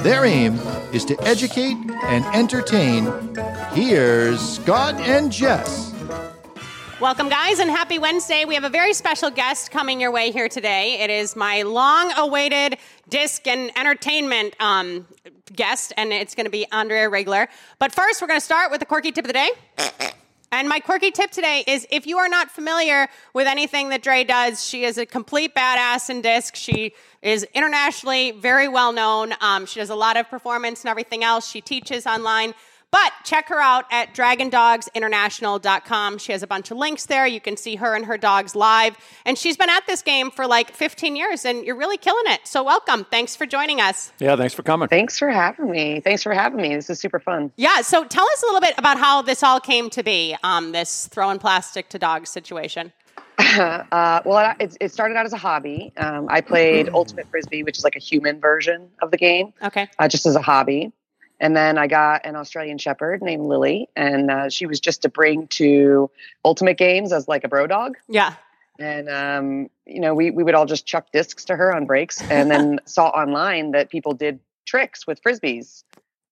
Their aim is to educate and entertain. Here's Scott and Jess. Welcome, guys, and happy Wednesday. We have a very special guest coming your way here today. It is my long awaited disc and entertainment um, guest, and it's going to be Andrea Rigler. But first, we're going to start with the quirky tip of the day. And my quirky tip today is if you are not familiar with anything that Dre does, she is a complete badass in disc. She is internationally very well known. Um, she does a lot of performance and everything else. She teaches online. But check her out at dragondogsinternational.com. She has a bunch of links there. You can see her and her dogs live. And she's been at this game for like 15 years, and you're really killing it. So, welcome. Thanks for joining us. Yeah, thanks for coming. Thanks for having me. Thanks for having me. This is super fun. Yeah. So, tell us a little bit about how this all came to be um, this throwing plastic to dogs situation. uh, well, it, it, started out as a hobby. Um, I played Ultimate Frisbee, which is like a human version of the game. Okay. Uh, just as a hobby. And then I got an Australian Shepherd named Lily, and uh, she was just to bring to Ultimate Games as like a bro dog. Yeah. And um, you know, we we would all just chuck discs to her on breaks, and then saw online that people did tricks with frisbees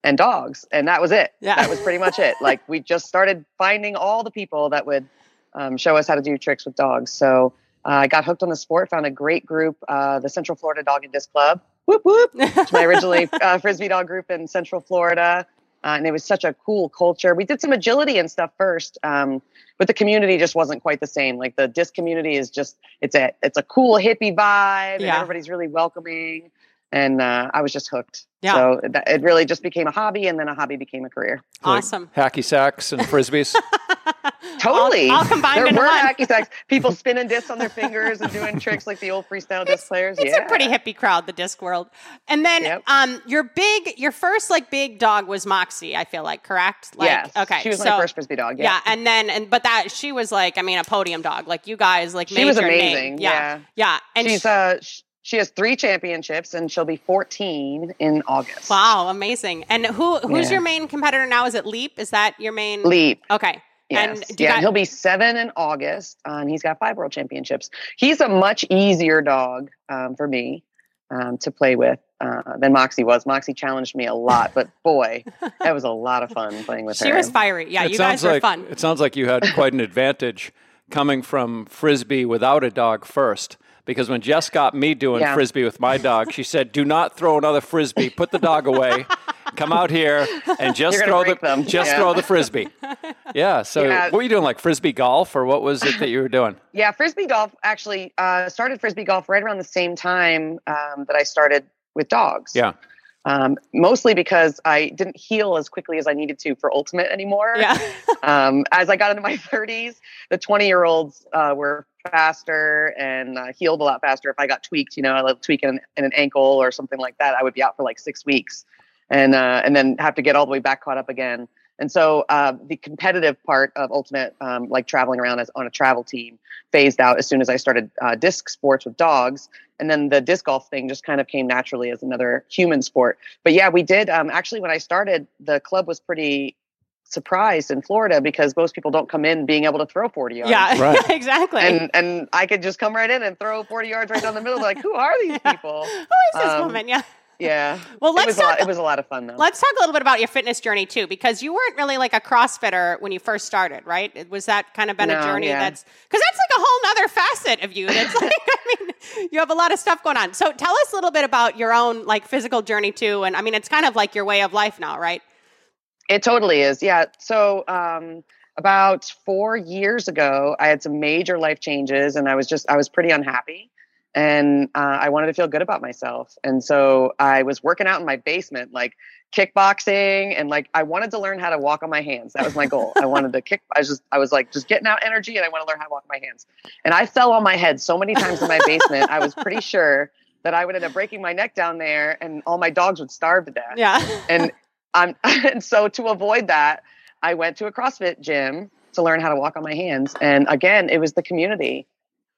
and dogs, and that was it. Yeah. That was pretty much it. Like we just started finding all the people that would um, show us how to do tricks with dogs. So uh, I got hooked on the sport. Found a great group, uh, the Central Florida Dog and Disc Club whoop whoop. It's my originally uh, frisbee dog group in Central Florida, uh, and it was such a cool culture. We did some agility and stuff first, um, but the community just wasn't quite the same. Like the disc community is just it's a it's a cool hippie vibe, Yeah. and everybody's really welcoming. And uh, I was just hooked. Yeah. So that, it really just became a hobby, and then a hobby became a career. Awesome. Hacky sacks and frisbees. Totally. all combined there were hacky. People spinning discs on their fingers and doing tricks like the old freestyle disc players. It's yeah. a pretty hippie crowd, the disc world. And then Yep. um, your big, your first like big dog was Moxie. I feel like correct. Like, yes. Okay. She was so, my first frisbee dog. Yeah. and then and but that she was like, I mean, a podium dog. Like you guys, like She was amazing, Yeah, yeah. yeah. And she's she- uh sh- she has three championships and she'll be 14 in August. wow, amazing. And who who's Yeah. your main competitor now? Is it Leap? Is that your main? Leap. Okay. Yes. And yeah, got- he'll be seven in August, uh, and he's got five world championships. He's a much easier dog um, for me um, to play with uh, than Moxie was. Moxie challenged me a lot, but boy, that was a lot of fun playing with she her. She was fiery. Yeah, it you sounds guys were like fun. it sounds like you had quite an advantage coming from frisbee without a dog first. Because when Jess got me doing Yeah. frisbee with my dog, she said, "Do not throw another frisbee. Put the dog away. Come out here and just throw the them." just Yeah. throw the frisbee." Yeah. So Yeah. what were you doing? Like frisbee golf, or what was it that you were doing? Yeah, frisbee golf actually uh, started frisbee golf right around the same time um, that I started with dogs. Yeah. Um, mostly because I didn't heal as quickly as I needed to for ultimate anymore. Yeah. um, as I got into my 30s, the 20 year olds uh, were faster and uh, healed a lot faster. If I got tweaked, you know, I like tweak in, in an ankle or something like that, I would be out for like six weeks, and uh, and then have to get all the way back caught up again. And so uh, the competitive part of ultimate, um, like traveling around as on a travel team, phased out as soon as I started uh, disc sports with dogs. And then the disc golf thing just kind of came naturally as another human sport. But yeah, we did um, actually when I started, the club was pretty surprised in Florida because most people don't come in being able to throw 40 yards. Yeah. Right. exactly. And and I could just come right in and throw 40 yards right down the middle. Like, who are these people? Who is this um, woman? Yeah. Yeah. Well, let's was talk- lot, it was a lot of fun though. Let's talk a little bit about your fitness journey too, because you weren't really like a CrossFitter when you first started, right? It- Was that kind of been a journey yeah. that's because that's like a whole nother facet of you. That's like, I mean, you have a lot of stuff going on. So tell us a little bit about your own like physical journey too. And I mean, it's kind of like your way of life now, right? It totally is. Yeah. So, um, about four years ago, I had some major life changes and I was just, I was pretty unhappy and uh, I wanted to feel good about myself. And so I was working out in my basement, like kickboxing and like I wanted to learn how to walk on my hands. That was my goal. I wanted to kick, I was just, I was like just getting out energy and I want to learn how to walk on my hands. And I fell on my head so many times in my basement. I was pretty sure that I would end up breaking my neck down there and all my dogs would starve to death Yeah. and I'm and so to avoid that, I went to a CrossFit gym to learn how to walk on my hands. And again, it was the community.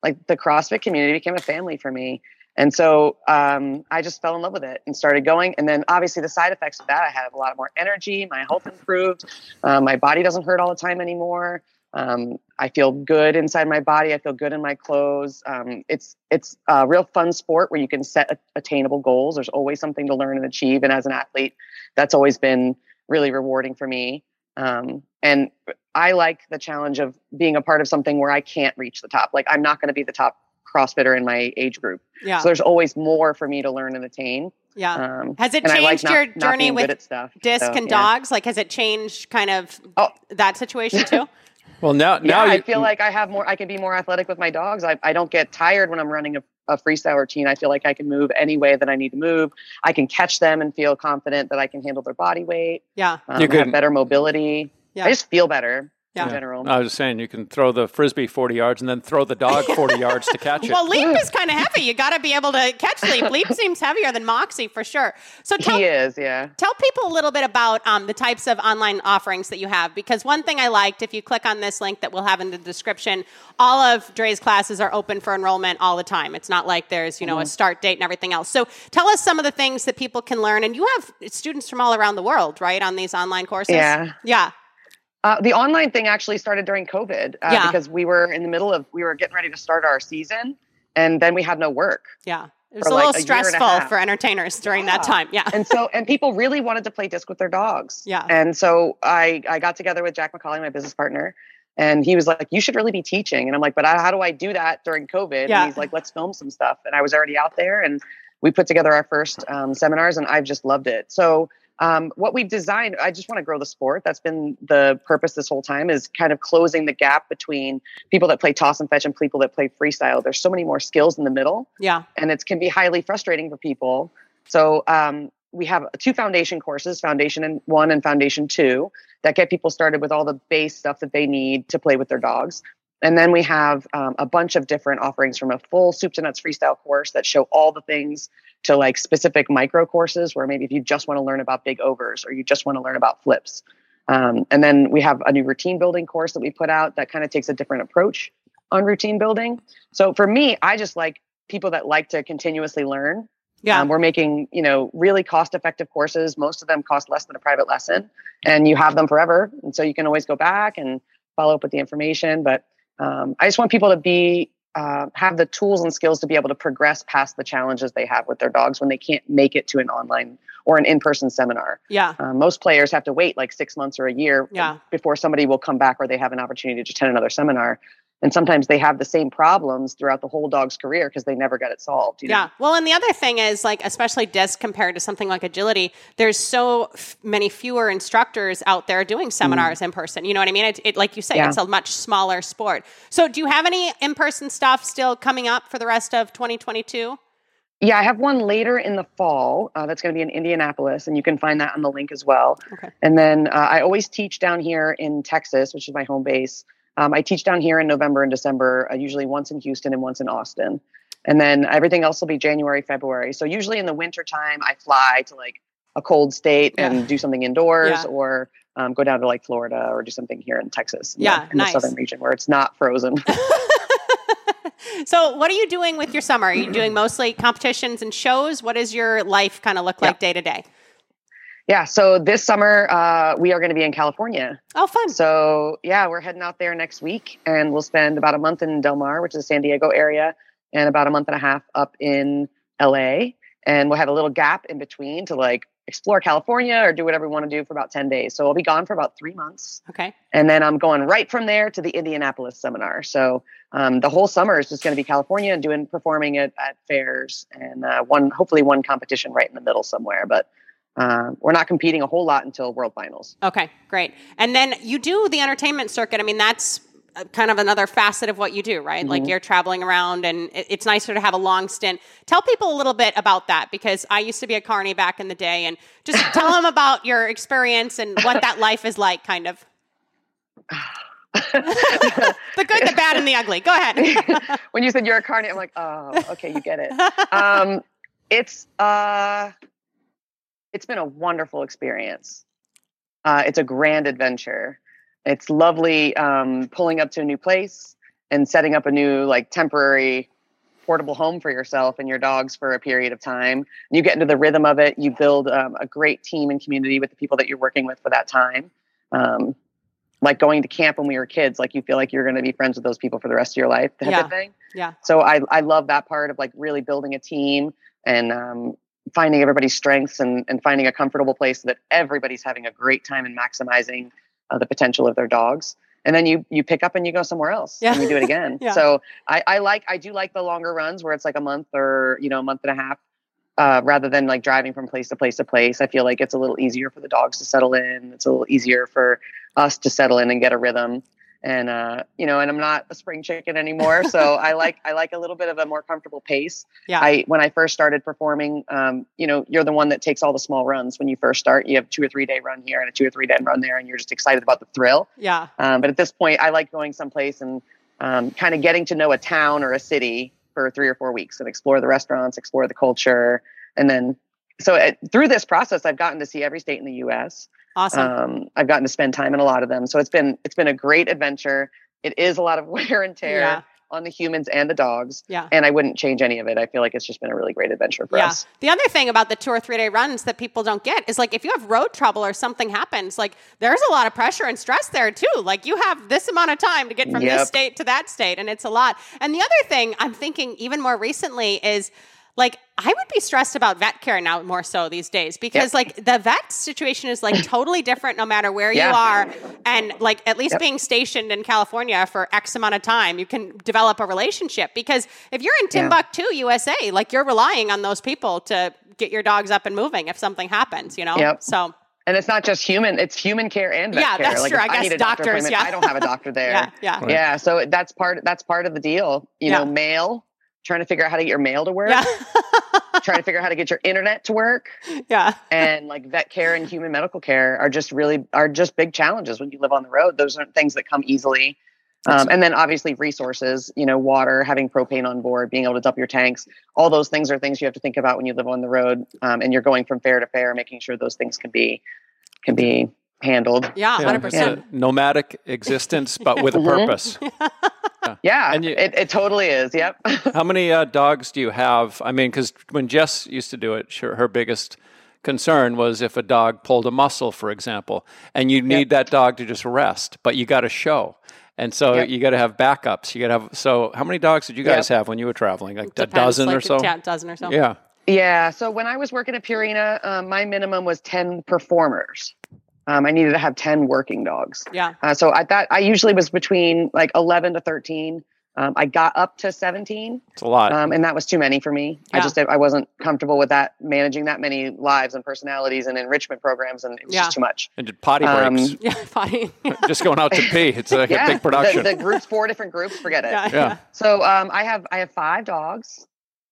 Like the CrossFit community became a family for me. And so um, I just fell in love with it and started going. And then obviously the side effects of that, I have a lot more energy. My health improved. Um, my body doesn't hurt all the time anymore. Um, I feel good inside my body. I feel good in my clothes. Um, it's it's a real fun sport where you can set attainable goals. There's always something to learn and achieve. And as an athlete, that's always been really rewarding for me. Um, and I like the challenge of being a part of something where I can't reach the top. Like I'm not going to be the top CrossFitter in my age group. Yeah. So there's always more for me to learn and attain. Yeah. Um, has it and I like changed not- your not journey being with stuff, disc so, and yeah. dogs? Like, has it changed kind of Oh. that situation too? Well, now Yeah, now I feel like I have more. I can be more athletic with my dogs. I, I don't get tired when I'm running a, a freestyle routine. I feel like I can move any way that I need to move. I can catch them and feel confident that I can handle their body weight. yeah. Um, You have better mobility. Yeah. I just feel better Yeah. in general. I was just saying you can throw the frisbee 40 yards and then throw the dog 40 yards to catch it. Well, Leap is kind of heavy. You got to be able to catch Leap. Leap seems heavier than Moxie for sure. So tell he is, yeah. Tell people a little bit about um, the types of online offerings that you have. Because one thing I liked, if you click on this link that we'll have in the description, all of Dre's classes are open for enrollment all the time. It's not like there's, you know, a start date and everything else. So tell us some of the things that people can learn. And you have students from all around the world, right, on these online courses? Yeah. Yeah. Uh, the online thing actually started during COVID uh, Yeah. because we were in the middle of we were getting ready to start our season, and then we had no work. Yeah. It was a like little a stressful for entertainers during that time. Yeah. and so and people really wanted to play disc with their dogs Yeah. and so i i got together with jack mccauley my business partner and he was like you should really be teaching and i'm like but I, how do i do that during covid Yeah. and he's like let's film some stuff and i was already out there and we put together our first um, seminars and i've just loved it so um, what we've designed i just want to grow the sport that's been the purpose this whole time is kind of closing the gap between people that play toss and fetch and people that play freestyle there's so many more skills in the middle Yeah. and it can be highly frustrating for people. So um, we have two foundation courses, Foundation One and Foundation Two, that get people started with all the base stuff that they need to play with their dogs. And then we have um, a bunch of different offerings from a full soup to nuts freestyle course that show all the things to like specific micro courses where maybe if you just want to learn about big overs or you just want to learn about flips. Um, and then we have a new routine building course that we put out that kind of takes a different approach on routine building. So for me, I just like people that like to continuously learn. Yeah. Um, we're making, you know, really cost effective courses. Most of them cost less than a private lesson and you have them forever. And so you can always go back and follow up with the information. But um, I just want people to be, uh, have the tools and skills to be able to progress past the challenges they have with their dogs when they can't make it to an online or an in person seminar. yeah. Uh, most players have to wait like six months or a year Yeah. before somebody will come back or they have an opportunity to attend another seminar. And sometimes they have the same problems throughout the whole dog's career because they never get it solved. You know? Yeah. Well, and the other thing is, like, especially disc compared to something like agility, there's so f- many fewer instructors out there doing seminars in person. You know what I mean? It, it like you say, Mm. Yeah. it's a much smaller sport. So, do you have any in person stuff still coming up for the rest of 2022? Yeah, I have one later in the fall uh, that's going to be in Indianapolis, and you can find that on the link as well. Okay. And then uh, I always teach down here in Texas, which is my home base. Um, I teach down here in November and December, uh, usually once in Houston and once in Austin. And then everything else will be January, February. So usually in the wintertime, I fly to like a cold state Yeah. and do something indoors Yeah. or um, go down to like Florida or do something here in Texas. in the- Yeah, in nice. the southern region where it's not frozen. So, what are you doing with your summer? Are you doing mostly competitions and shows? What does your life kind of look like day to day? Yeah. So this summer, uh, we are going to be in California. Oh, fun. So yeah, we're heading out there next week, and we'll spend about a month in Del Mar, which is the San Diego area, and about a month and a half up in LA. And we'll have a little gap in between to like explore California or do whatever we want to do for about ten days. So I'll be gone for about three months, Okay. and then I'm going right from there to the Indianapolis seminar. So um, the whole summer is just going to be California and doing performing it at fairs and uh, one hopefully one competition right in the middle somewhere, but. Uh, we're not competing a whole lot until World Finals. Okay, great. And then you do the entertainment circuit. I mean, that's uh, kind of another facet of what you do, right? Like you're traveling around, and it's nicer to have a long stint. Tell people a little bit about that because I used to be a carny back in the day, and just tell them about your experience and what that life is like, kind of. the good, the bad, and the ugly. Go ahead. when you said you're a carny, I'm like, oh, okay, you get it. Um, it's uh, it's been a wonderful experience. uh, it's a grand adventure. It's lovely um, pulling up to a new place and setting up a new like temporary portable home for yourself and your dogs for a period of time. You get into the rhythm of it. You build um, a great team and community with the people that you're working with for that time. Um, like going to camp when we were kids, like you feel like you're going to be friends with those people for the rest of your life, type Yeah. of thing. Yeah. So I, I love that part of like really building a team and um, finding everybody's strengths and, and finding a comfortable place so that everybody's having a great time and maximizing uh, the potential of their dogs. And then you you pick up and you go somewhere else Yeah. and you do it again. Yeah. So I, I like I do like the longer runs where it's like a month or you know a month and a half uh, rather than like driving from place to place to place. I feel like it's a little easier for the dogs to settle in. It's a little easier for us to settle in and get a rhythm. And uh, you know, and I'm not a spring chicken anymore, so I like I like a little bit of a more comfortable pace. Yeah. I when I first started performing, um, you know, you're the one that takes all the small runs when you first start. You have two or three day run here and a two or three day run there, and you're just excited about the thrill. yeah. Um, but at this point, I like going someplace and um, kind of getting to know a town or a city for three or four weeks and explore the restaurants, explore the culture, and then so it, through this process, I've gotten to see every state in the U.S. Awesome. Um, I've gotten to spend time in a lot of them, so it's been it's been a great adventure. It is a lot of wear and tear Yeah. on the humans and the dogs, yeah. and I wouldn't change any of it. I feel like it's just been a really great adventure for Yeah. us. The other thing about the two or three day runs that people don't get is like if you have road trouble or something happens, like there's a lot of pressure and stress there too. Like you have this amount of time to get from Yep. this state to that state, and it's a lot. And the other thing I'm thinking even more recently is like I would be stressed about vet care now more so these days because Yep. like the vet situation is like totally different no matter where you are and like at least Yep. being stationed in California for X amount of time you can develop a relationship because if you're in Yeah. Timbuktu USA like you're relying on those people to get your dogs up and moving if something happens you know Yep. so And it's not just human; it's human care and vet Yeah, care. that's like true. I guess need a doctor doctors, yeah. I don't have a doctor there. yeah yeah Right. Yeah, so that's part that's part of the deal. You Yeah. know, mail, trying to figure out how to get your mail to work, yeah trying to figure out how to get your internet to work, yeah and like vet care and human medical care are just really are just big challenges when you live on the road. Those aren't things that come easily. Um, and then obviously resources, you know, water, having propane on board, being able to dump your tanks, all those things are things you have to think about when you live on the road, um, and you're going from fair to fair, making sure those things can be can be handled. yeah Yeah, 100% it's nomadic existence, but with a Mhm. purpose. Yeah, And you- it, it totally is. Yep. How many uh, dogs do you have? I mean, because when Jess used to do it, sure, her biggest concern was if a dog pulled a muscle, for example, and you need that dog to just rest, but you got to show. And so Yep. you got to have backups. You got to have. So, how many dogs did you guys have when you were traveling? Like a dozen like, or so? yeah a dozen or so Yeah. Yeah. So when I was working at Purina, um, my minimum was 10 performers. Um, I needed to have 10 working dogs. yeah Uh, so I thought I usually was between like 11 to 13. Um, I got up to 17, It's a lot. um, and that was too many for me. Yeah. I just I wasn't comfortable with that managing that many lives and personalities and enrichment programs, and it was Yeah. just too much. and did potty um, breaks. yeah funny just going out to pee. It's like yeah, a big production. The, the groups, four different groups, forget it. yeah yeah. So um, I have I have five dogs,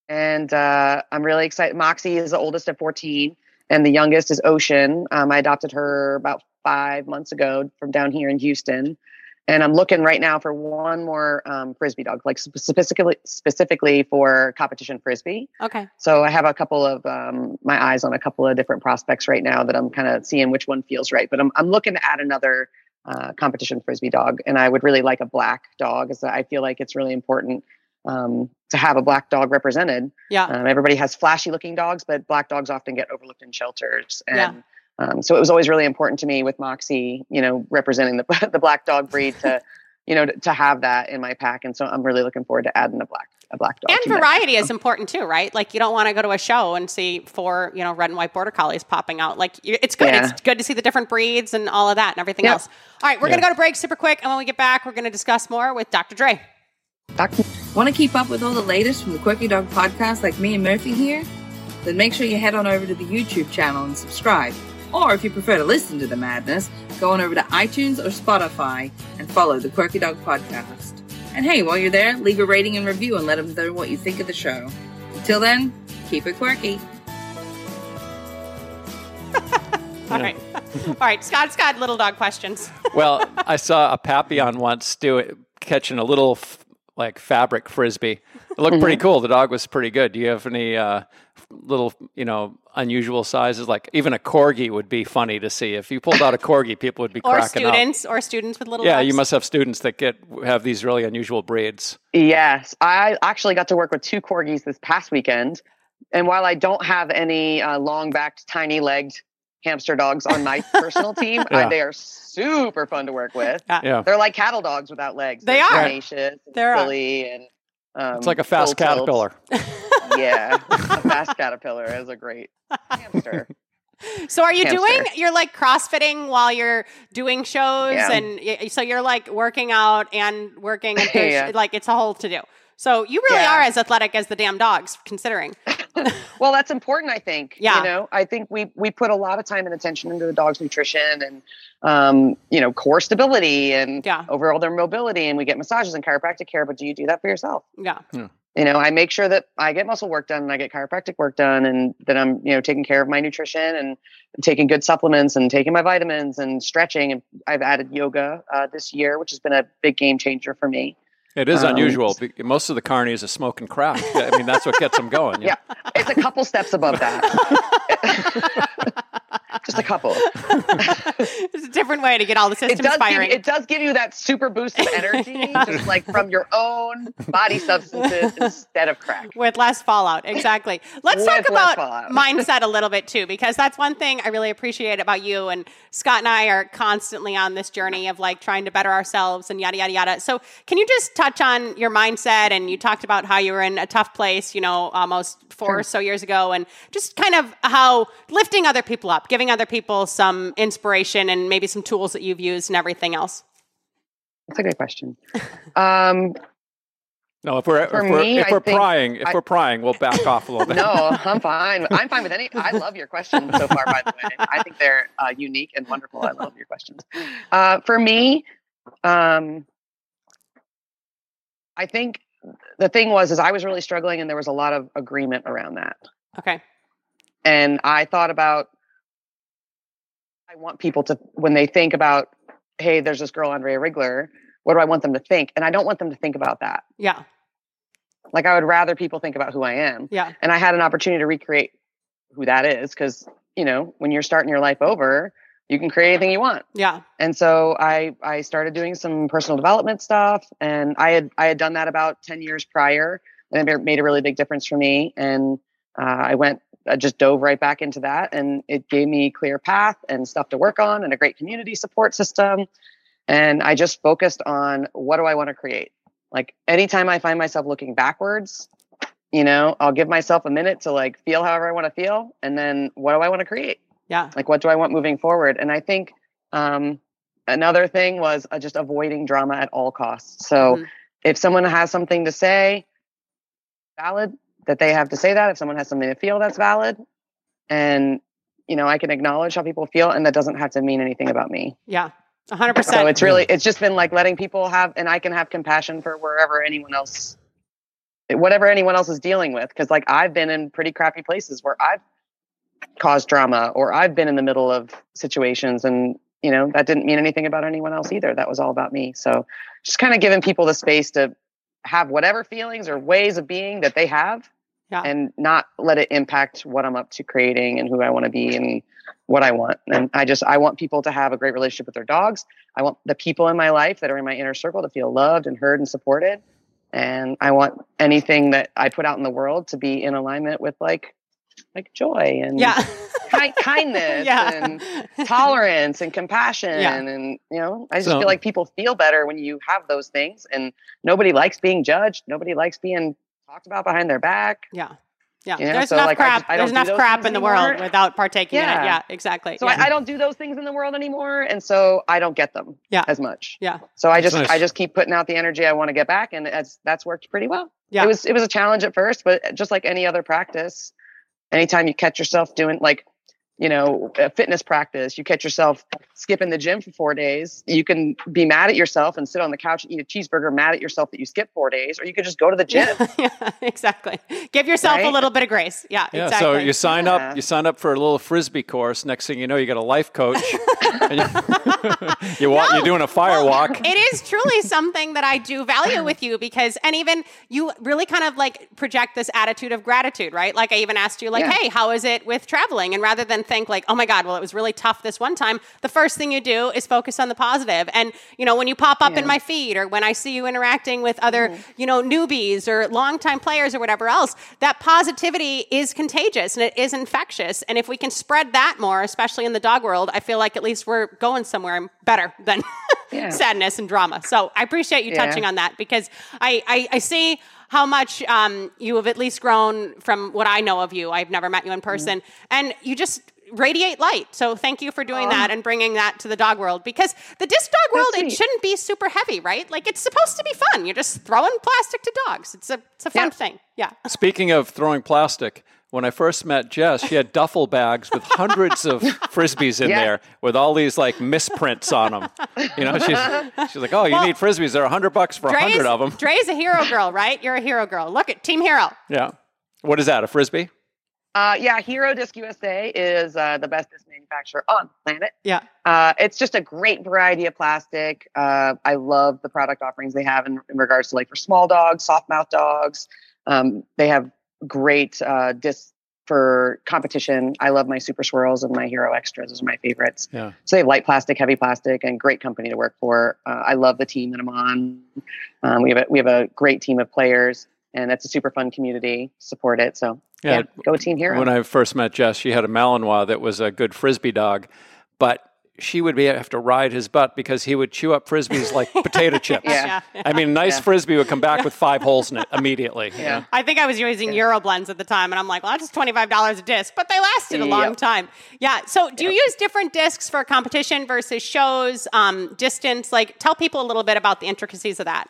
and uh, I'm really excited. Moxie is the oldest at 14, and the youngest is Ocean. Um, I adopted her about five months ago from down here in Houston, and I'm looking right now for one more um, frisbee dog, like specifically specifically for competition frisbee. okay So I have a couple of um, my eyes on a couple of different prospects right now that I'm kind of seeing which one feels right. But I'm I'm looking to add another uh, competition frisbee dog, and I would really like a black dog. As I feel like it's really important um, to have a black dog represented. yeah Um, everybody has flashy looking dogs, but black dogs often get overlooked in shelters. And Yeah. um, so it was always really important to me with Moxie, you know, representing the the black dog breed to, you know, to, to have that in my pack. And so I'm really looking forward to adding a black a black dog. and variety is important too, right? Like you don't want to go to a show and see four, you know, red and white border collies popping out. Like it's good. Yeah. It's good to see the different breeds and all of that and everything Yep. else. All right, we're gonna go to break super quick, and when we get back, we're gonna discuss more with Dr. Dre. Dr. Want to keep up with all the latest from the Quirky Dog podcast like me and Murphy here? Then make sure you head on over to the YouTube channel and subscribe. Or if you prefer to listen to the madness, go on over to iTunes or Spotify and follow the Quirky Dog podcast. And hey, while you're there, leave a rating and review and let them know what you think of the show. Until then, keep it quirky. All right. All right, Scott, Scott, little dog questions. well, I saw a Papillon once do it, catching a little f- like fabric frisbee. It looked pretty cool. The dog was pretty good. Do you have any uh, little, you know, unusual sizes. Like even a corgi would be funny to see. If you pulled out a corgi, people would be or cracking up. students, or students with little. Yeah, dogs. you must have students that get have these really unusual breeds. Yes, I actually got to work with two corgis this past weekend. And while I don't have any uh, long backed, tiny legged hamster dogs on my personal team, Yeah. uh, they are super fun to work with. Yeah, They're like cattle dogs without legs. They They're are. tenacious and They are. silly and um, it's like a fast full tilts. caterpillar. Yeah, a fast caterpillar is a great hamster. So are you hamster. doing? You're like CrossFitting while you're doing shows, Yeah. and y- so you're like working out and working. And Yeah. Like it's a whole to do. So you really Yeah. are as athletic as the damn dogs, considering. Well, that's important, I think. Yeah. You know, I think we we put a lot of time and attention into the dog's nutrition and um, you know, core stability and Yeah. overall their mobility and we get massages and chiropractic care, but do you do that for yourself? Yeah. You know, I make sure that I get muscle work done and I get chiropractic work done and that I'm, you know, taking care of my nutrition and taking good supplements and taking my vitamins and stretching. And I've added yoga uh, this year, which has been a big game changer for me. It is Um, unusual. Most of the carnies are smoking crack. I mean, that's what gets them going. you Yeah. It's a couple steps above that. Just a couple. it's a different way to get all the it systems does give, firing. it does give you that super boost of energy Yeah. just like from your own body substances instead of crack with less fallout. Exactly. Let's With talk about mindset a little bit too, because that's one thing I really appreciate about you. And Scott and I are constantly on this journey of like trying to better ourselves and yada, yada, yada. So, can you just touch on your mindset? And you talked about how you were in a tough place, you know, almost four or so years ago, and just kind of how lifting other people up, giving other people some inspiration and maybe some tools that you've used and everything else. that's a good question um No, if we're if For we're, me, if we're prying, if I- we're prying, we'll back off a little bit. no i'm fine i'm fine with any i love your questions so far by the way i think they're uh, unique and wonderful i love your questions uh, for me um i think the thing was is i was really struggling and there was a lot of agreement around that Okay. and I thought about I want people to when they think about hey there's this girl Andrea Rigler what do I want them to think and I don't want them to think about that Yeah. like I would rather people think about who I am Yeah. and I had an opportunity to recreate who that is cuz you know when you're starting your life over you can create anything you want Yeah. and so I I started doing some personal development stuff and I had I had done that about 10 years prior and it made a really big difference for me and uh, I went I just dove right back into that and it gave me clear path and stuff to work on and a great community support system. And I just focused on what do I want to create? Like anytime I find myself looking backwards you know I'll give myself a minute to like feel however I want to feel and then what do I want to create? Yeah. like what do i want moving forward? And i think um, another thing was uh, just avoiding drama at all costs. So Mhm. if someone has something to say valid that they have to say that if someone has something to feel that's valid and you know i can acknowledge how people feel and that doesn't have to mean anything about me Yeah. 100%. so it's really it's just been like letting people have and i can have compassion for wherever anyone else whatever anyone else is dealing with because like i've been in pretty crappy places where i've caused drama or i've been in the middle of situations and you know that didn't mean anything about anyone else either that was all about me so just kind of giving people the space to have whatever feelings or ways of being that they have Yeah. and not let it impact what i'm up to creating and who i want to be and what i want and i just i want people to have a great relationship with their dogs I want the people in my life that are in my inner circle to feel loved and heard and supported. And I want anything that I put out in the world to be in alignment with like like joy and yeah. ki- kindness yeah. and tolerance and compassion Yeah. and you know I just So- feel like people feel better when you have those things and nobody likes being judged nobody likes being talked about behind their back Yeah. Yeah. You know, There's so, enough like, I crap. just- I There's enough crap in the world without partaking in it. Yeah. Yeah, exactly. so yeah. I, I don't do those things in the world anymore and so I don't get them Yeah. as much yeah. So I just Nice. I just keep putting out the energy I want to get back, and that's that's worked pretty well. Yeah. It was it was a challenge at first, but uh, just like any other practice, anytime you catch yourself doing like, you know, a fitness practice, you catch yourself skipping the gym for four days. You can be mad at yourself and sit on the couch and eat a cheeseburger, mad at yourself that you skipped four days, or you could just go to the gym. yeah, exactly. Give yourself a little bit of grace. Yeah, Yeah, exactly. so you sign Yeah. up. You sign up for a little frisbee course. Next thing you know, you got a life coach. and you, you walk. You're doing a fire Well, walk. It is truly something that I do value with you because, and even you really kind of like project this attitude of gratitude, right? Like I even asked you, like, Yeah. hey, how is it with traveling? And rather than think like, oh my God, well, it was really tough this one time, the first thing you do is focus on the positive. And, you know, when you pop up in Yeah. Mm-hmm. my feed or when I see you interacting with other, you know, newbies or longtime players or whatever else, that positivity is contagious and it is infectious. And if we can spread that more, especially in the dog world, I feel like at least we're going somewhere better than Yeah. sadness and drama. So I appreciate you Yeah. touching on that because I, I, I see how much um, you have at least grown from what I know of you. I've never met you in person. And you just radiate light. So thank you for doing that and bringing that to the dog world because the disc dog world, it shouldn't be super heavy, right? Like it's supposed to be fun. You're just throwing plastic to dogs. It's a, it's a fun Yeah. thing. Yeah. Speaking of throwing plastic, when I first met Jess, she had duffel bags with hundreds of frisbees in Yeah. there with all these like misprints on them. You know, she's she's like, "Oh, you need frisbees? They're a hundred bucks for a Dre's, hundred of them." Dre's a hero girl, right? You're a hero girl. Look at Team Hero. Yeah. What is that? A frisbee? Uh, yeah, Hero Disc USA is uh, the best disc manufacturer on the planet. Yeah. Uh, it's just a great variety of plastic. Uh, I love the product offerings they have in, in regards to like for small dogs, soft mouth dogs. Um, they have great uh, discs for competition. I love my Super Swirls and my Hero Extras. Those are my favorites. Yeah. So they have light plastic, heavy plastic, and great company to work for. Uh, I love the team that I'm on. Um, we have a, we have a great team of players, and it's a super fun community. Support it. So Yeah. yeah, go Team Hero. When I first met Jess, she had a Malinois that was a good frisbee dog, but she would be have to ride his butt because he would chew up frisbees like potato chips. Yeah. I mean, a nice Yeah. frisbee would come back with five holes in it immediately. you Yeah. know? I think I was using Euro blends at the time, and I'm like, well, that's just twenty five dollars a disc, but they lasted a long Yep. time. Yeah. So, do you use different discs for competition versus shows, um, distance? Like, tell people a little bit about the intricacies of that.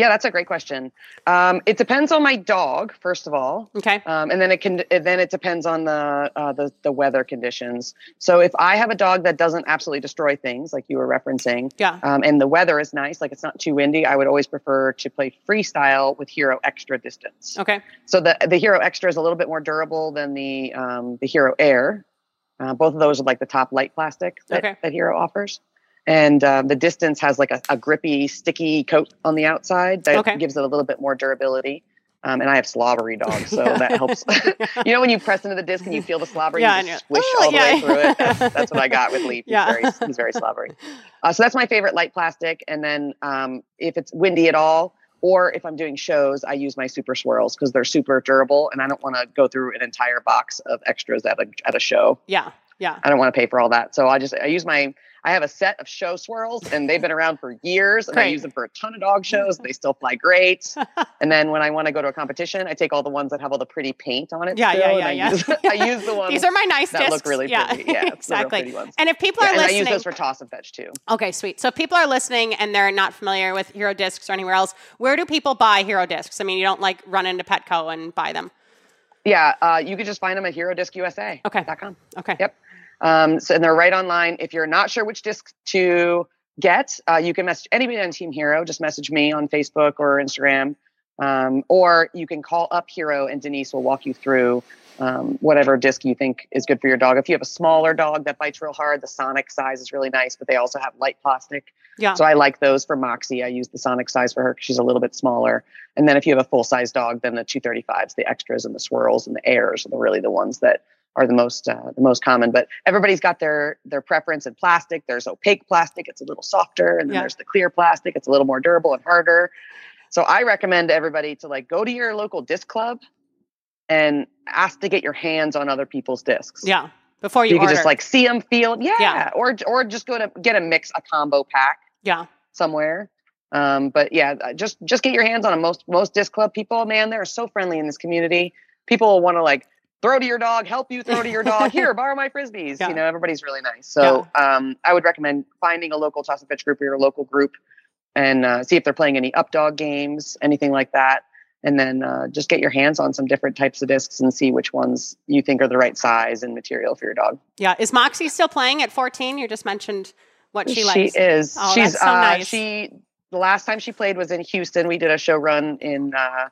Yeah, that's a great question. Um, it depends on my dog, first of all, Okay. um, and then it can. Then it depends on the, uh, the the weather conditions. So if I have a dog that doesn't absolutely destroy things, like you were referencing, Yeah. um, and the weather is nice, like it's not too windy, I would always prefer to play freestyle with Hero Extra distance. Okay. So the the Hero Extra is a little bit more durable than the um, the Hero Air. Uh, both of those are like the top light plastic that, Okay. that Hero offers. And um, the distance has like a, a grippy, sticky coat on the outside that Okay. gives it a little bit more durability. Um, and I have slobbery dogs, so that helps. you know, when you press into the disc and you feel the slobbery, Yeah, you just swish oh, all the yeah. way through it. That's, that's what I got with Leap. He's, Yeah. very, he's very slobbery. Uh, so that's my favorite light plastic. And then um, if it's windy at all, or if I'm doing shows, I use my super swirls because they're super durable, and I don't want to go through an entire box of extras at a at a show. Yeah. Yeah. I don't want to pay for all that, so I just I use my I have a set of show swirls, and they've been around for years, and I use them for a ton of dog shows. They still fly great. and then when I want to go to a competition, I take all the ones that have all the pretty paint on it. Yeah, still, yeah, yeah, I yeah. Use, I use the ones These are my nice that discs. look really yeah. pretty. Yeah, exactly. pretty ones. And if people Yeah, are and I listening, use those for toss and fetch too. Okay, sweet. So if people are listening and they're not familiar with Hero Discs or anywhere else, where do people buy Hero Discs? I mean, you don't like run into Petco and buy them. Yeah, uh, you can just find them at HeroDiscUSA. Okay. com. Okay. Yep. Um, so and they're right online. If you're not sure which disc to get, uh, you can message anybody on Team Hero. Just message me on Facebook or Instagram, um, or you can call up Hero and Denise will walk you through um, whatever disc you think is good for your dog. If you have a smaller dog that bites real hard, the Sonic size is really nice, but they also have light plastic. Yeah. So I like those for Moxie. I use the Sonic size for her because she's a little bit smaller. And then if you have a full size dog, then the 235s, the extras and the swirls and the airs are the, really the ones that are the most uh, the most common. But everybody's got their their preference in plastic. There's opaque plastic; it's a little softer, and then Yeah. there's the clear plastic; it's a little more durable and harder. So I recommend everybody to like go to your local disc club and ask to get your hands on other people's discs. Yeah. Before you, you, can just like see them, feel, yeah, Yeah. or or just go to get a mix, a combo pack yeah. somewhere. Um, but yeah, uh, just just get your hands on them. Most most disc club people, man, they're so friendly in this community. People will want to like throw to your dog, help you throw to your dog. Here, borrow my frisbees. Yeah. You know, everybody's really nice. So um, I would recommend finding a local toss and fetch group or your local group and uh, see if they're playing any up dog games, anything like that. and then uh, just get your hands on some different types of discs and see which ones you think are the right size and material for your dog. Yeah. Is Moxie still playing at 14? You just mentioned what she, likes. She is. Oh, She's so uh, nice. she the last time she played was in Houston. We did a show run in uh,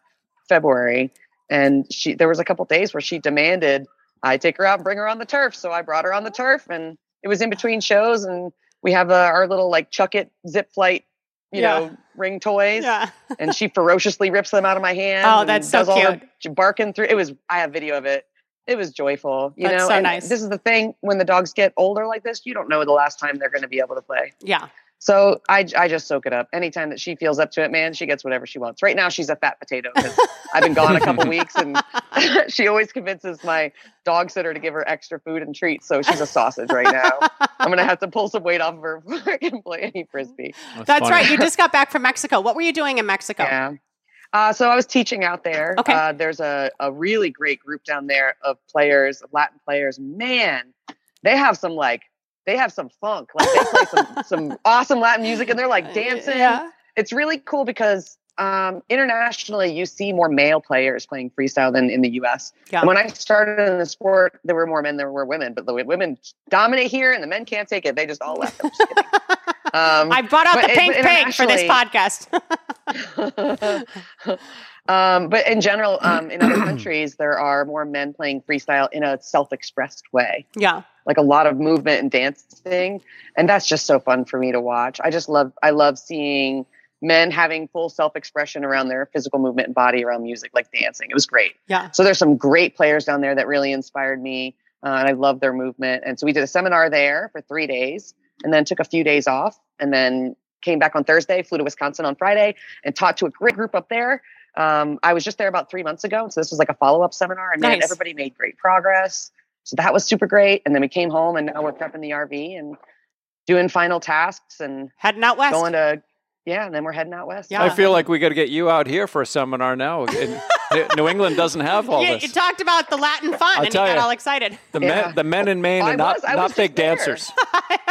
February, and she there was a couple days where she demanded I take her out and bring her on the turf. So I brought her on the turf, and it was in between shows, and we have uh, our little like chuck it zip flight, you Yeah. know, ring toys, Yeah. and she ferociously rips them out of my hand. Oh, that's so does all her barking through. It was. I have video of it. It was joyful, you That's know. so and nice. This is the thing when the dogs get older like this, you don't know the last time they're going to be able to play. Yeah. So I, I just soak it up. Anytime that she feels up to it, man, she gets whatever she wants. Right now, she's a fat potato because I've been gone a couple weeks, and she always convinces my dog sitter to give her extra food and treats. So she's a sausage right now. I'm gonna have to pull some weight off of her before I can play any frisbee. That's funny. right. You just got back from Mexico. What were you doing in Mexico? Yeah. Uh, so I was teaching out there. Okay. Uh, there's a, a really great group down there of players, of Latin players. Man, they have some like they have some funk. Like they play some some awesome Latin music, and they're like dancing. Yeah. it's really cool because um, internationally you see more male players playing freestyle than in the US. Yeah. When I started in the sport, there were more men than there were women, but the women dominate here and the men can't take it. They just all left. I'm just. Um, I brought out the pink pig for this podcast. um, but in general, um, in other countries, there are more men playing freestyle in a self-expressed way, yeah. Like a lot of movement and dancing, and that's just so fun for me to watch. I just love, I love seeing men having full self-expression around their physical movement and body around music, like dancing. It was great. Yeah. So there's some great players down there that really inspired me, uh, and I love their movement. And so we did a seminar there for three days, and then took a few days off, and then came back on Thursday, flew to Wisconsin on Friday, and taught to a great group up there. Um, I was just there about three months ago, so this was like a follow-up seminar, and man, everybody made great progress. So that was super great. And then we came home, and now we're prepping the RV and doing final tasks and Heading out west. going to yeah, and then we're heading out west. Yeah. I feel like we got to get you out here for a seminar now. New England doesn't have all you, this. you talked about the Latin fun I'll and you tell got ya. all excited. the Yeah. men, the men in Maine I are not was- I not big there. dancers.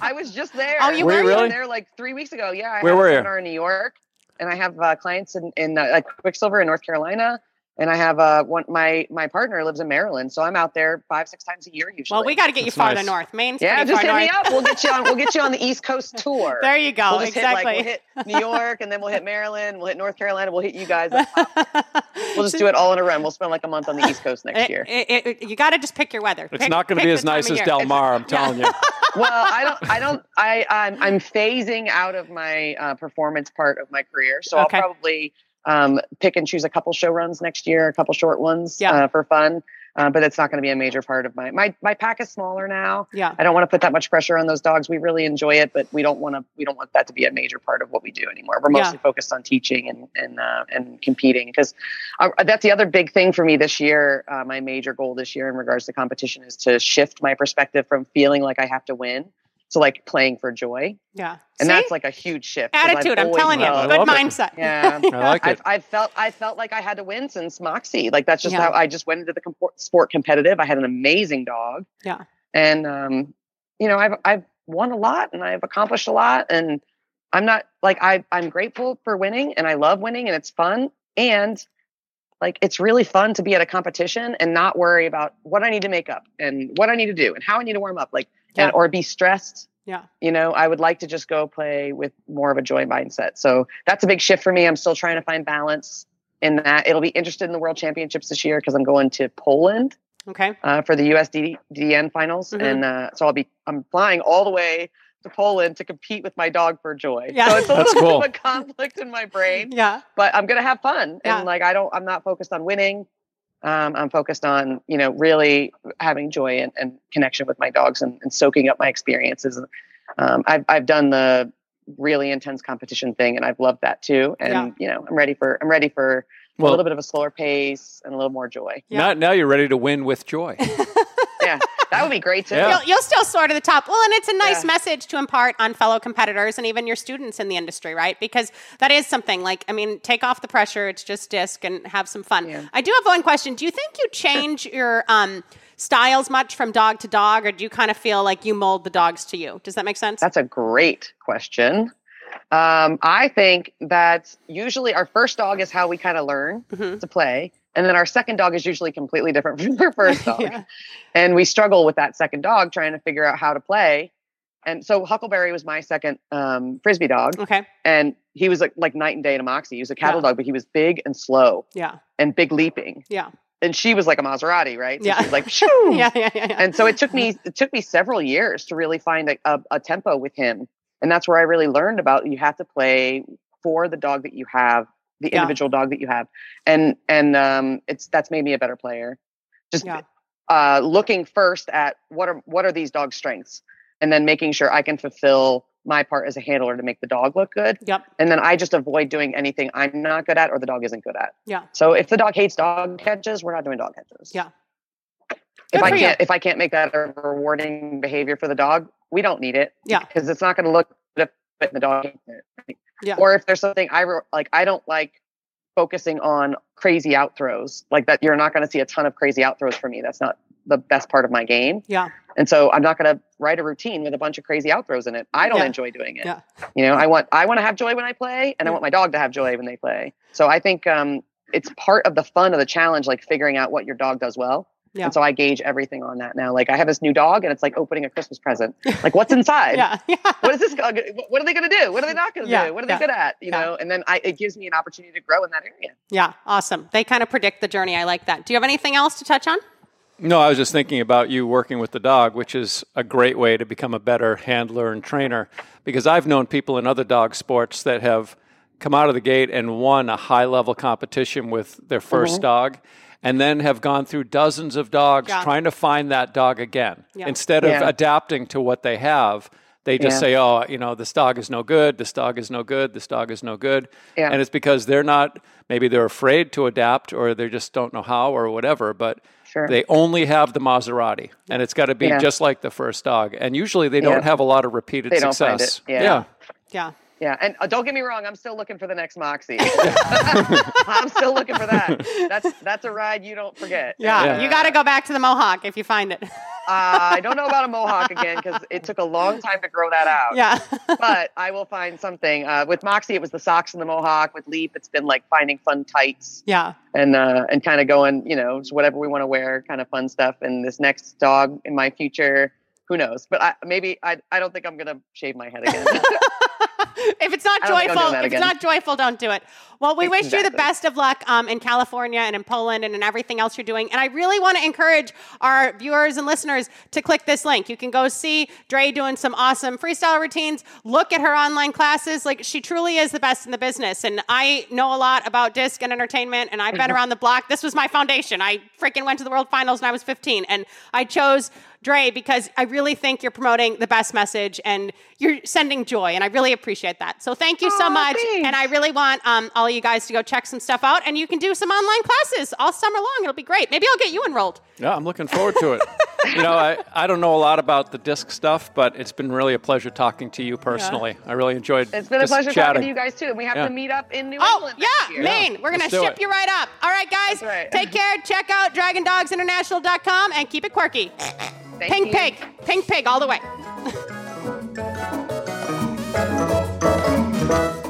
I was just there. Oh, you Were you really? there like three weeks ago. Yeah, I Where had were a you? seminar in New York, and I have uh, clients in in uh, like Quicksilver in North Carolina, and I have uh, one my my partner lives in Maryland, so I'm out there five six times a year usually. Well, we got to get you That's farther nice. north. Maine's yeah, pretty just far hit me up. We'll get you on. We'll get you on the East Coast tour. There you go. We'll just exactly. hit like we'll hit New York, and then we'll hit Maryland. We'll hit North Carolina. We'll hit you guys. up. We'll just do it all in a run. We'll spend like a month on the East Coast next It- year. it- it- you got to just pick your weather. It's Pick- not going to be as nice as year. Del Mar. I'm telling you. well, I don't, I don't, I, I'm, I'm phasing out of my uh, performance part of my career, so Okay. I'll probably um, pick and choose a couple show runs next year, a couple short ones Yeah. uh, for fun. Uh, but it's not going to be a major part of my my my pack is smaller now. Yeah. I don't want to put that much pressure on those dogs. We really enjoy it, but we don't want to. We don't want that to be a major part of what we do anymore. We're Yeah. mostly focused on teaching and and uh, and competing because uh, that's the other big thing for me this year. Uh, my major goal this year in regards to competition is to shift my perspective from feeling like I have to win to like playing for joy, Yeah. and See? that's like a huge shift. I've attitude. I'm telling you, I good love it. mindset. Yeah. I like it. I've, I've felt I felt like I had to win since Moxie. Like that's just Yeah. how I just went into the compor- sport competitive. I had an amazing dog. Yeah. And um, you know, I've I've won a lot and I've accomplished a lot and I'm not like I I'm grateful for winning and I love winning and it's fun and like it's really fun to be at a competition and not worry about what I need to make up and what I need to do and how I need to warm up like Yeah. and, or be stressed Yeah. you know i would like to just go play with more of a joy mindset so that's a big shift for me i'm still trying to find balance in that it'll be interested in the world championships this year because i'm going to poland Okay. uh, for the usddn finals Mhm. and uh, so i'll be i'm flying all the way to poland to compete with my dog for joy Yeah. so it's a That's little cool. bit of a conflict in my brain Yeah. but i'm gonna have fun Yeah. and like i don't i'm not focused on winning um, i'm focused on you know really having joy and, and connection with my dogs and, and soaking up my experiences um, I've, I've done the really intense competition thing and i've loved that too and Yeah. you know i'm ready for i'm ready for a little bit of a slower pace and a little more joy Yeah. Now, now you're ready to win with joy. yeah that would be great too Yeah. You'll, you'll still soar to the top. Well, and it's a nice Yeah. message to impart on fellow competitors and even your students in the industry, right? Because that is something like, I mean, take off the pressure. It's just disc and have some fun. Yeah. I do have one question. Do you think you change your um, styles much from dog to dog, or do you kind of feel like you mold the dogs to you? Does that make sense? That's a great question. Um, I think that usually our first dog is how we kind of learn Mhm. to play. And then our second dog is usually completely different from our first dog. Yeah. And we struggle with that second dog trying to figure out how to play. And so Huckleberry was my second um, frisbee dog. Okay. And he was like, like night and day to Moxie. He was a cattle Yeah. dog, but he was big and slow Yeah. and big leaping. Yeah. And she was like a Maserati, right? So Yeah. she was like, shoo. Yeah. Yeah. Yeah. yeah. And so it took me it took me several years to really find a, a, a tempo with him, and that's where I really learned about you have to play for the dog that you have, the Yeah. individual dog that you have, and and um, it's that's made me a better player. Just Yeah. uh, looking first at what are what are these dogs' strengths, and then making sure I can fulfill my part as a handler to make the dog look good, Yep. and then I just avoid doing anything I'm not good at or the dog isn't good at. Yeah. So if the dog hates dog catches, we're not doing dog catches Yeah. if I can't if I can't make that a rewarding behavior for the dog, we don't need it. Yeah. because it's not going to look if the dog hates it. Yeah. Or if there's something I re- like, I don't like focusing on crazy out throws like that. You're not going to see a ton of crazy out throws for me. That's not the best part of my game. Yeah. And so I'm not going to write a routine with a bunch of crazy out throws in it. I don't Yeah. enjoy doing it. Yeah. You know, I want I want to have joy when I play, and I want my dog to have joy when they play. So I think um, it's part of the fun of the challenge, like figuring out what your dog does well. Yeah. And so I gauge everything on that now. Like I have this new dog, and it's like opening a Christmas present. Like what's inside? Yeah. Yeah. What is this? What are they going to do? What are they not going to Yeah, do? What are yeah, they good at? You yeah. know, and then I, it gives me an opportunity to grow in that area. Yeah. Awesome. They kind of predict the journey. I like that. Do you have anything else to touch on? No, I was just thinking about you working with the dog, which is a great way to become a better handler and trainer. Because I've known people in other dog sports that have come out of the gate and won a high level competition with their 1st mm-hmm. dog and then have gone through dozens of dogs Yeah. trying to find that dog again. Yeah. Instead of Yeah. adapting to what they have, they just Yeah. say, oh, you know, this dog is no good, this dog is no good, this dog is no good. Yeah. And it's because they're not, maybe they're afraid to adapt or they just don't know how or whatever. But Sure. they only have the Maserati, and it's got to be Yeah. just like the first dog. And usually they don't Yeah. have a lot of repeated They don't find success. it. Yeah. Yeah. Yeah, and uh, don't get me wrong, I'm still looking for the next Moxie. I'm still looking for that. That's that's a ride you don't forget. Yeah. Yeah. You got to go back to the Mohawk if you find it. Uh, I don't know about a mohawk again because it took a long time to grow that out. yeah. But I will find something. Uh, with Moxie, it was the socks and the mohawk. With Leap, it's been like finding fun tights yeah. and uh, and kind of going, you know, just whatever we want to wear, kind of fun stuff. And this next dog in my future, who knows? But I, maybe I I don't think I'm gonna shave my head again. if it's not I don't think I'm joyful, if it's not joyful, don't do it. Well, we wish you the best of luck um, in California and in Poland and in everything else you're doing. And I really want to encourage our viewers and listeners to click this link. You can go see Dre doing some awesome freestyle routines. Look at her online classes. Like she truly is the best in the business. And I know a lot about disc and entertainment, and I've been around the block. This was my foundation. I freaking went to the World Finals when I was 15, and I chose Dre because I really think you're promoting the best message and you're sending joy, and I really appreciate that. So thank you so Aw, much, thanks. and I really want um, all you guys to go check some stuff out, and you can do some online classes all summer long. It'll be great. Maybe I'll get you enrolled. Yeah, I'm looking forward to it. you know, I, I don't know a lot about the disc stuff, but it's been really a pleasure talking to you personally. I really enjoyed it's been a pleasure chatting. talking to you guys too. And we have Yeah. to meet up in New Oh England. next yeah, year. Maine. We're gonna ship it. you right up. All right, guys. Right. Take care. Check out DragonDogsInternational.com and keep it quirky. Thank Pink you. pig, pink pig, all the way.